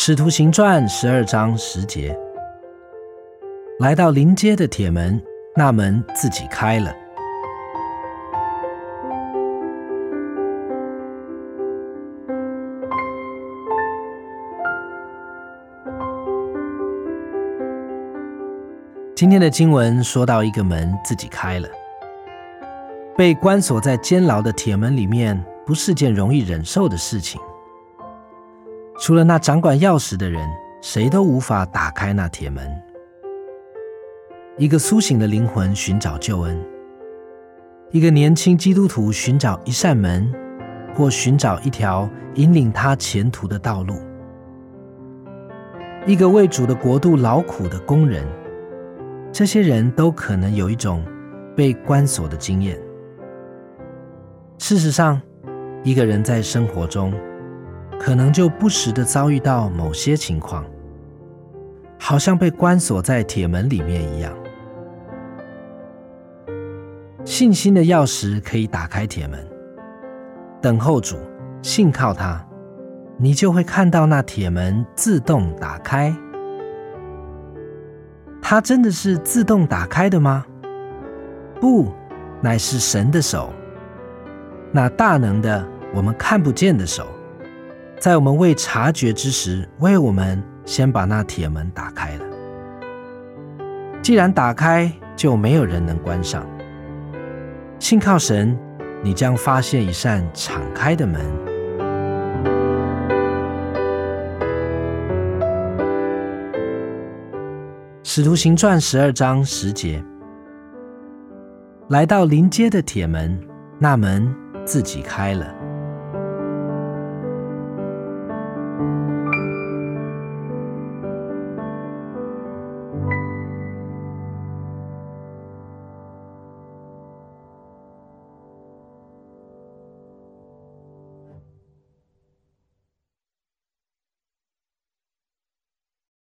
使徒行传十二章十节，来到临街的铁门，那门自己开了。今天的经文说到一个门自己开了，被关锁在监牢的铁门里面，不是件容易忍受的事情。除了那掌管钥匙的人，谁都无法打开那铁门。一个苏醒的灵魂寻找救恩，一个年轻基督徒寻找一扇门，或寻找一条引领他前途的道路，一个为主的国度劳苦的工人。这些人都可能有一种被关锁的经验。事实上，一个人在生活中可能就不时的遭遇到某些情况，好像被关锁在铁门里面一样。信心的钥匙可以打开铁门，等候主，信靠他，你就会看到那铁门自动打开。它真的是自动打开的吗？不，乃是神的手，那大能的、我们看不见的手，在我们未察觉之时，为我们先把那铁门打开了。既然打开，就没有人能关上。信靠神，你将发现一扇敞开的门。使徒行传十二章十节，来到临街的铁门，那门自己开了。Thank you.